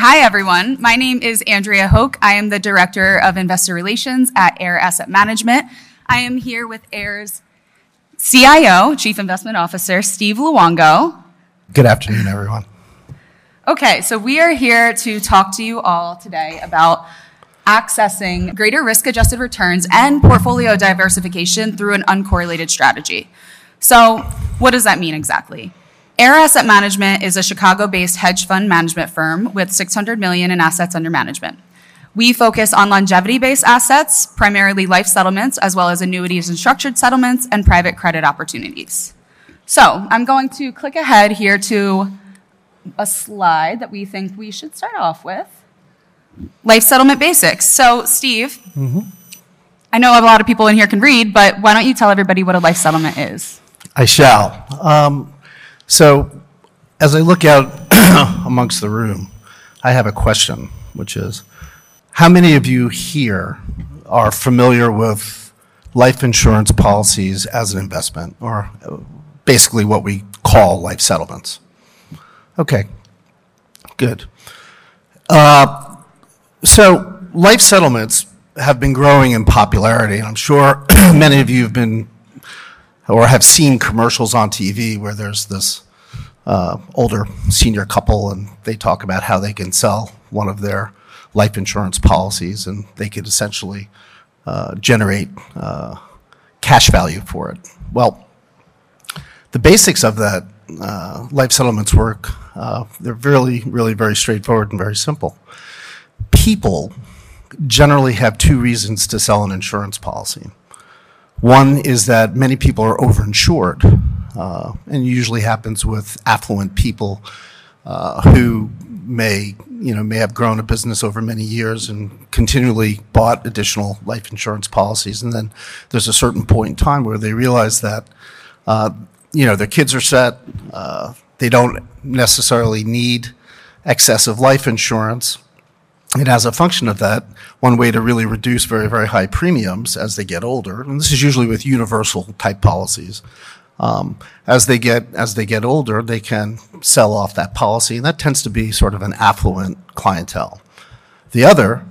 Hi, everyone. My name is Andrea Hoke. I am the Director of Investor Relations at AIR Asset Management. I am here with AIR's CIO, Chief Investment Officer, Steve Luongo. Good afternoon, everyone. Okay, so we are here to talk to you all today about accessing greater risk-adjusted returns and portfolio diversification through an uncorrelated strategy. So what does that mean exactly? AIR Asset Management is a Chicago-based hedge fund management firm with 600 million in assets under management. We focus on longevity-based assets, primarily life settlements, as well as annuities and structured settlements, and private credit opportunities. So I'm going to click ahead here to a slide that we think we should start off with. Life settlement basics. So, Steve, I know a lot of people in here can read, but why don't you tell everybody what a life settlement is? I shall. Um, so, as I look out amongst the room, I have a question, which is how many of you here are familiar with life insurance policies as an investment, or basically what we call life settlements? Okay, good. Uh, so, life settlements have been growing in popularity. And I'm sure many of you have been or have seen commercials on TV where there's this uh, older senior couple and they talk about how they can sell one of their life insurance policies and they could essentially uh, generate uh, cash value for it. Well, the basics of that uh, life settlements work, uh, they're really, really very straightforward and very simple. People generally have two reasons to sell an insurance policy. One is that many people are overinsured, uh, and usually happens with affluent people uh, who may, you know, may have grown a business over many years and continually bought additional life insurance policies. And then there's a certain point in time where they realize that, uh, you know, their kids are set, uh, they don't necessarily need excessive life insurance. And as a function of that, one way to really reduce very, very high premiums as they get older, and this is usually with universal type policies, um, as they get as they get older, they can sell off that policy, and that tends to be sort of an affluent clientele. The other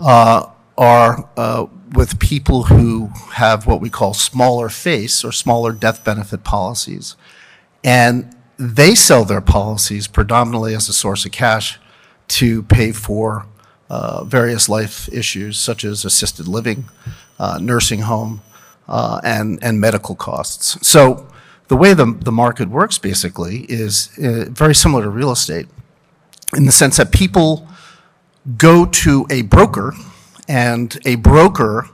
uh, are uh, with people who have what we call smaller face or smaller death benefit policies, and they sell their policies predominantly as a source of cash to pay for uh, various life issues such as assisted living, uh, nursing home, uh, and, and medical costs. So the way the, the market works basically is uh, very similar to real estate in the sense that people go to a broker and a broker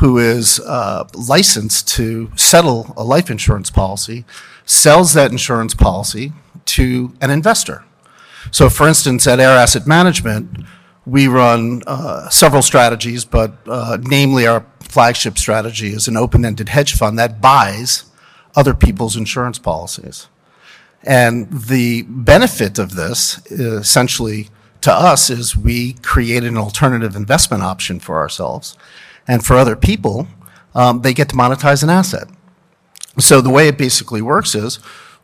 who is uh, licensed to settle a life insurance policy sells that insurance policy to an investor. So, for instance, at Air Asset Management, we run uh, several strategies, but uh, namely our flagship strategy is an open-ended hedge fund that buys other people's insurance policies. And the benefit of this, essentially, to us is we create an alternative investment option for ourselves. And for other people, um, they get to monetize an asset. So the way it basically works is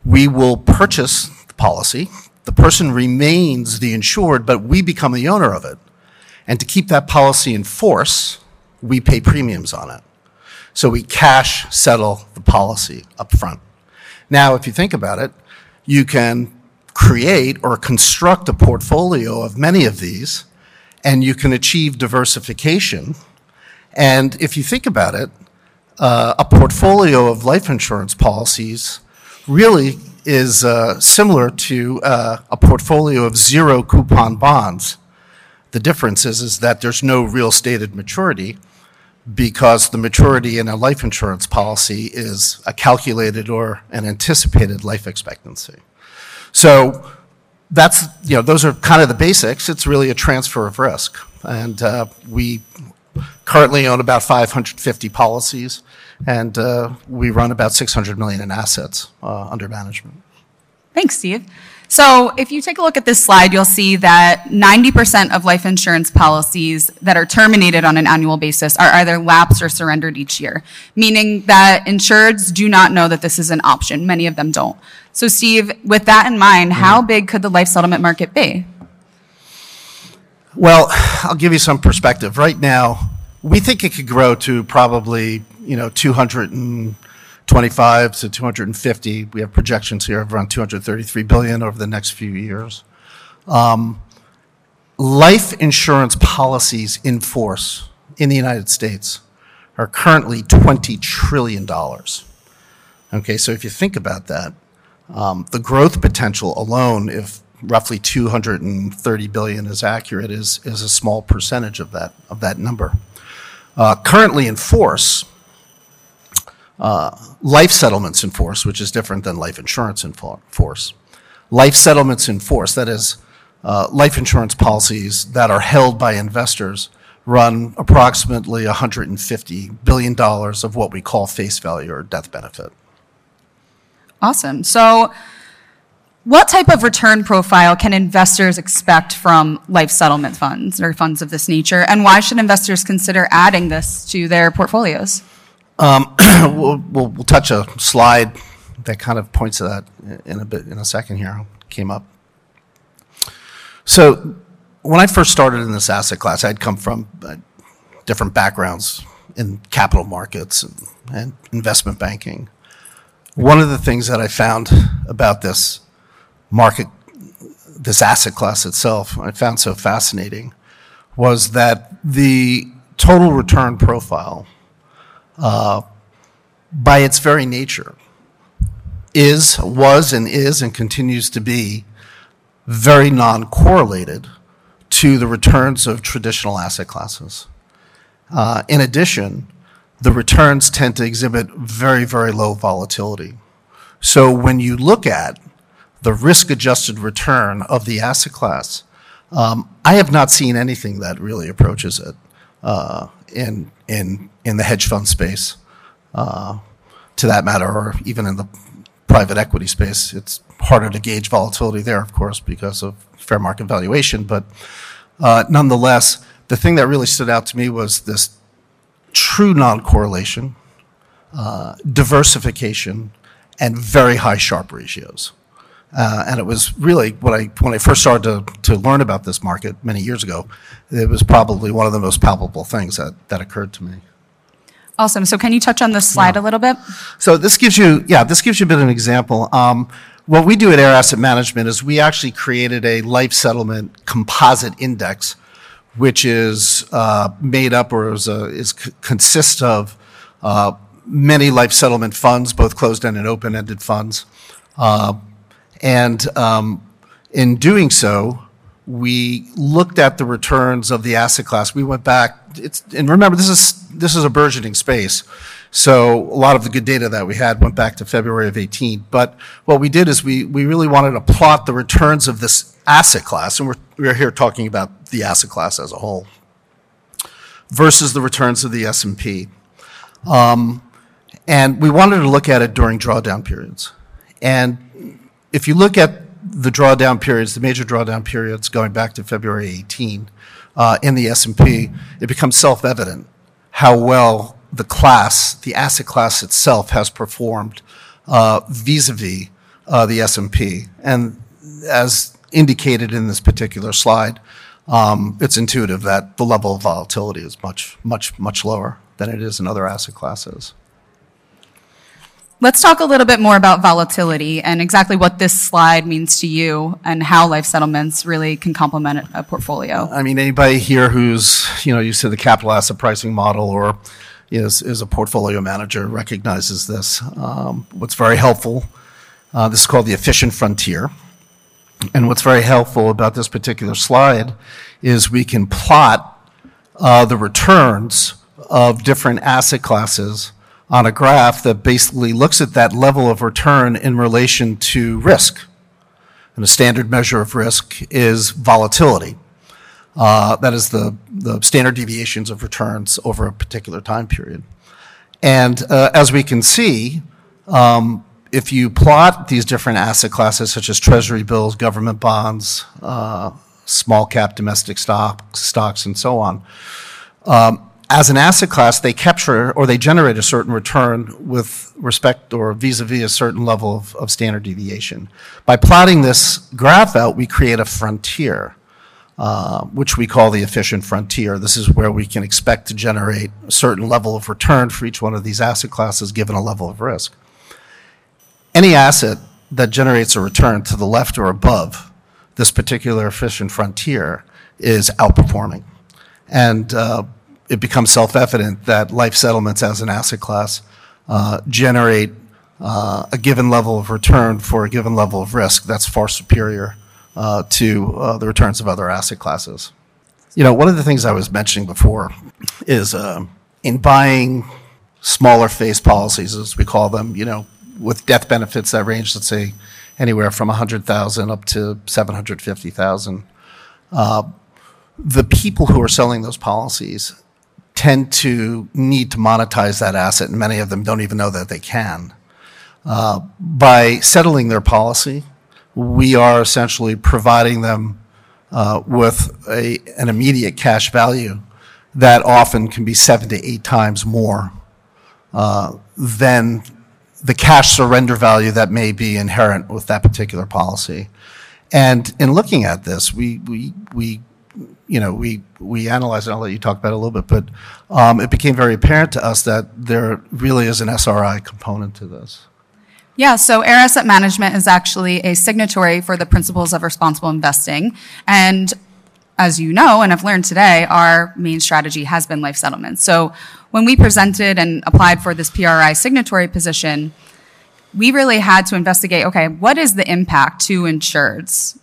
we will purchase the policy, the person remains the insured, but we become the owner of it. And to keep that policy in force, we pay premiums on it. So we cash settle the policy up front. Now, if you think about it, you can create or construct a portfolio of many of these, and you can achieve diversification. And if you think about it, uh, a portfolio of life insurance policies really is uh, similar to uh, a portfolio of zero coupon bonds. The difference is, is that there's no real stated maturity because the maturity in a life insurance policy is a calculated or an anticipated life expectancy. So that's, you know, those are kind of the basics. It's really a transfer of risk. And uh, we currently own about 550 policies and uh, we run about 600 million in assets uh, under management. Thanks, Steve. So if you take a look at this slide, you'll see that 90% of life insurance policies that are terminated on an annual basis are either lapsed or surrendered each year, meaning that insureds do not know that this is an option. Many of them don't. So Steve, with that in mind, how big could the life settlement market be? Well, I'll give you some perspective. Right now, we think it could grow to probably, you know, 225 to 250. We have projections here of around 233 billion over the next few years. Um, life insurance policies in force in the United States are currently $20 trillion. Okay, so if you think about that, um, the growth potential alone, if roughly 230 billion is accurate, is, is a small percentage of that, of that number. Uh, currently in force, uh, life settlements in force, which is different than life insurance in force. Life settlements in force, that is, uh, life insurance policies that are held by investors run approximately $150 billion of what we call face value or death benefit. Awesome. So, what type of return profile can investors expect from life settlement funds or funds of this nature? And why should investors consider adding this to their portfolios? Um, we'll, we'll, we'll, touch a slide that kind of points to that in a bit in a second here. Came up. So when I first started in this asset class, I'd come from uh, different backgrounds in capital markets and, and investment banking. One of the things that I found about this market, this asset class itself, I found so fascinating, was that the total return profile, uh, by its very nature, is, was, and is, and continues to be very non correlated to the returns of traditional asset classes. Uh, in addition, the returns tend to exhibit very, very low volatility. So when you look at the risk-adjusted return of the asset class, um, I have not seen anything that really approaches it uh, in in in the hedge fund space, uh, to that matter, or even in the private equity space. It's harder to gauge volatility there, of course, because of fair market valuation. But uh, nonetheless, the thing that really stood out to me was this true non-correlation, uh, diversification, and very high Sharpe ratios. Uh, and it was really when I when I first started to, to learn about this market many years ago, it was probably one of the most palpable things that, that occurred to me. Awesome. So can you touch on this slide yeah. a little bit? So this gives you yeah this gives you a bit of an example. Um, what we do at Air Asset Management is we actually created a life settlement composite index, which is uh, made up or is, a, is consists of uh, many life settlement funds, both closed-end and open-ended funds. Uh, and um, in doing so, we looked at the returns of the asset class. We went back, and remember, this is, this is a burgeoning space. So a lot of the good data that we had went back to February of 18. But what we did is we, we really wanted to plot the returns of this asset class, and we're, we're here talking about the asset class as a whole, versus the returns of the S&P. Um, and we wanted to look at it during drawdown periods. And if you look at the drawdown periods, the major drawdown periods going back to February 18 uh, in the S&P, it becomes self-evident how well the class, the asset class itself, has performed uh, vis-a-vis uh, the S&P. And as indicated in this particular slide, um, it's intuitive that the level of volatility is much, much, much lower than it is in other asset classes. Let's talk a little bit more about volatility and exactly what this slide means to you and how life settlements really can complement a portfolio. I mean, anybody here who's, you know, used to the capital asset pricing model or is, is a portfolio manager recognizes this. Um, what's very helpful, uh, this is called the efficient frontier. And what's very helpful about this particular slide is we can plot uh, the returns of different asset classes on a graph that basically looks at that level of return in relation to risk. And a standard measure of risk is volatility. Uh, that is the, the standard deviations of returns over a particular time period. And uh, as we can see, um, if you plot these different asset classes, such as treasury bills, government bonds, uh, small cap domestic stocks, stocks, and so on, um, as an asset class, they capture or they generate a certain return with respect or vis-a-vis a certain level of, of standard deviation. By plotting this graph out, we create a frontier. uh, which we call the efficient frontier. This is where we can expect to generate a certain level of return for each one of these asset classes given a level of risk. Any asset that generates a return to the left or above this particular efficient frontier is outperforming. And uh, it becomes self-evident that life settlements as an asset class uh, generate uh, a given level of return for a given level of risk that's far superior uh, to uh, the returns of other asset classes. You know, one of the things I was mentioning before is uh, in buying smaller face policies, as we call them, you know, with death benefits that range, let's say, anywhere from 100,000 up to 750,000. Uh, the people who are selling those policies tend to need to monetize that asset, and many of them don't even know that they can. Uh, by settling their policy, we are essentially providing them uh, with a, an immediate cash value that often can be seven to eight times more uh, than the cash surrender value that may be inherent with that particular policy. And in looking at this, we, we, we you know, we, we analyzed it, I'll let you talk about it a little bit, but um, it became very apparent to us that there really is an SRI component to this. Yeah, so Air Asset Management is actually a signatory for the Principles of Responsible Investing. And as you know, and have learned today, our main strategy has been life settlements. So when we presented and applied for this PRI signatory position, we really had to investigate okay, what is the impact to insureds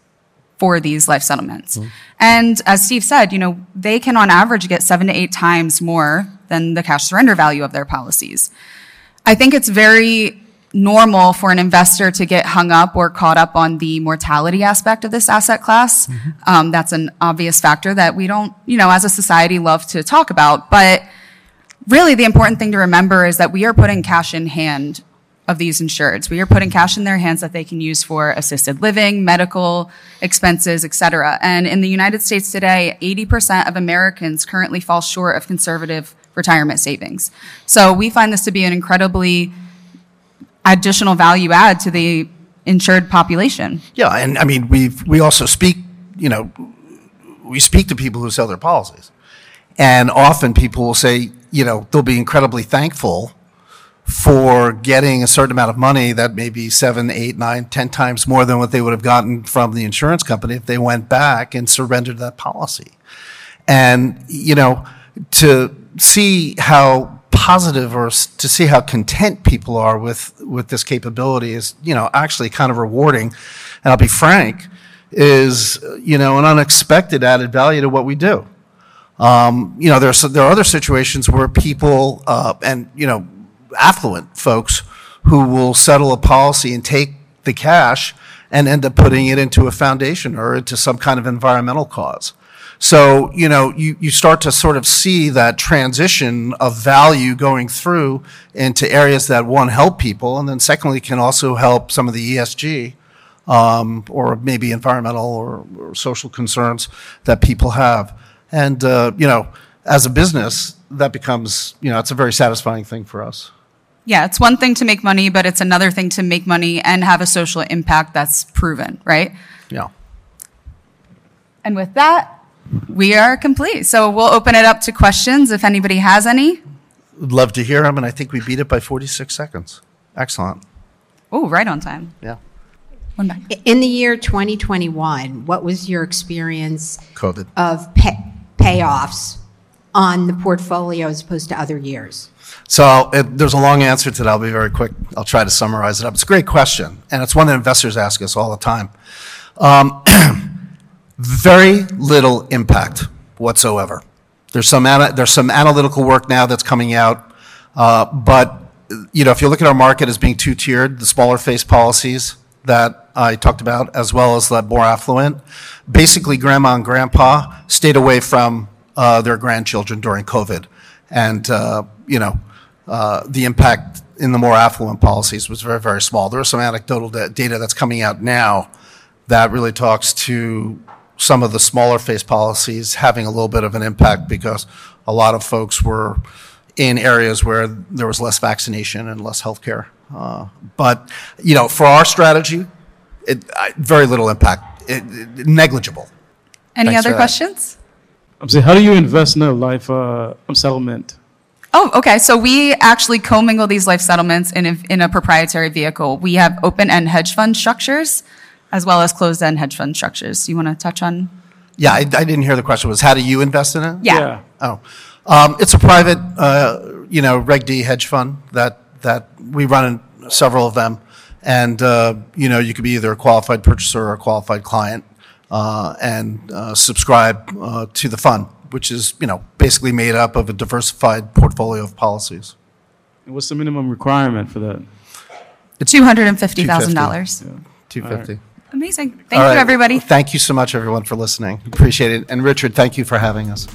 for these life settlements? Mm-hmm. And as Steve said, you know, they can on average get seven to eight times more than the cash surrender value of their policies. I think it's very normal for an investor to get hung up or caught up on the mortality aspect of this asset class. Mm-hmm. Um, that's an obvious factor that we don't, you know, as a society love to talk about. But really the important thing to remember is that we are putting cash in hand of these insureds. We are putting cash in their hands that they can use for assisted living, medical expenses, et cetera. And in the United States today, 80% of Americans currently fall short of conservative retirement savings. So we find this to be an incredibly additional value add to the insured population. Yeah, and I mean, we we also speak, you know, we speak to people who sell their policies. And often people will say, you know, they'll be incredibly thankful for getting a certain amount of money that may be seven, eight, nine, ten times more than what they would have gotten from the insurance company if they went back and surrendered that policy. And, you know, to see how positive or to see how content people are with, with this capability is, you know, actually kind of rewarding. And I'll be frank, is, you know, an unexpected added value to what we do. Um, you know, there are, there are other situations where people, uh, and, you know, affluent folks who will settle a policy and take the cash and end up putting it into a foundation or into some kind of environmental cause. So, you know, you, you start to sort of see that transition of value going through into areas that, one, help people, and then secondly, can also help some of the ESG um, or maybe environmental or, or, social concerns that people have. And, uh, you know, as a business, that becomes, you know, it's a very satisfying thing for us. Yeah, it's one thing to make money, but it's another thing to make money and have a social impact that's proven, right? Yeah. And with that, we are complete. So we'll open it up to questions if anybody has any. Would love to hear them, and I think we beat it by 46 seconds. Excellent. Oh, right on time. Yeah. One back. In the year 2021, what was your experience COVID. of pay- payoffs on the portfolio as opposed to other years? So it, there's a long answer to that. I'll be very quick. I'll try to summarize it up. It's a great question, and it's one that investors ask us all the time. Um, very little impact whatsoever. There's some, ana- there's some analytical work now that's coming out, uh, but you know, if you look at our market as being two-tiered, the smaller face policies that I talked about, as well as the more affluent, basically grandma and grandpa stayed away from uh, their grandchildren during COVID. And, uh, you know, uh, the impact in the more affluent policies was very, very small. There is some anecdotal da- data that's coming out now that really talks to some of the smaller face policies having a little bit of an impact because a lot of folks were in areas where there was less vaccination and less health care. Uh, but, you know, for our strategy, it, very little impact, it, it, negligible. Any Thanks other questions? that. Questions? I'm saying, how do you invest in a life uh, settlement? Oh, okay. So we actually commingle these life settlements in a, in a proprietary vehicle. We have open-end hedge fund structures as well as closed-end hedge fund structures. You want to touch on? Yeah, I, I didn't hear the question. Was how do you invest in it? Yeah. Oh, um, it's a private, uh, you know, Reg D hedge fund that, that we run in several of them. And, uh, you know, you could be either a qualified purchaser or a qualified client uh, and uh, subscribe uh, to the fund, which is, you know, basically made up of a diversified portfolio of policies. And what's the minimum requirement for that? $250,000. 250. Amazing. All Thank right. you, everybody. Thank you so much, everyone, for listening. Appreciate it. And Richard, thank you for having us.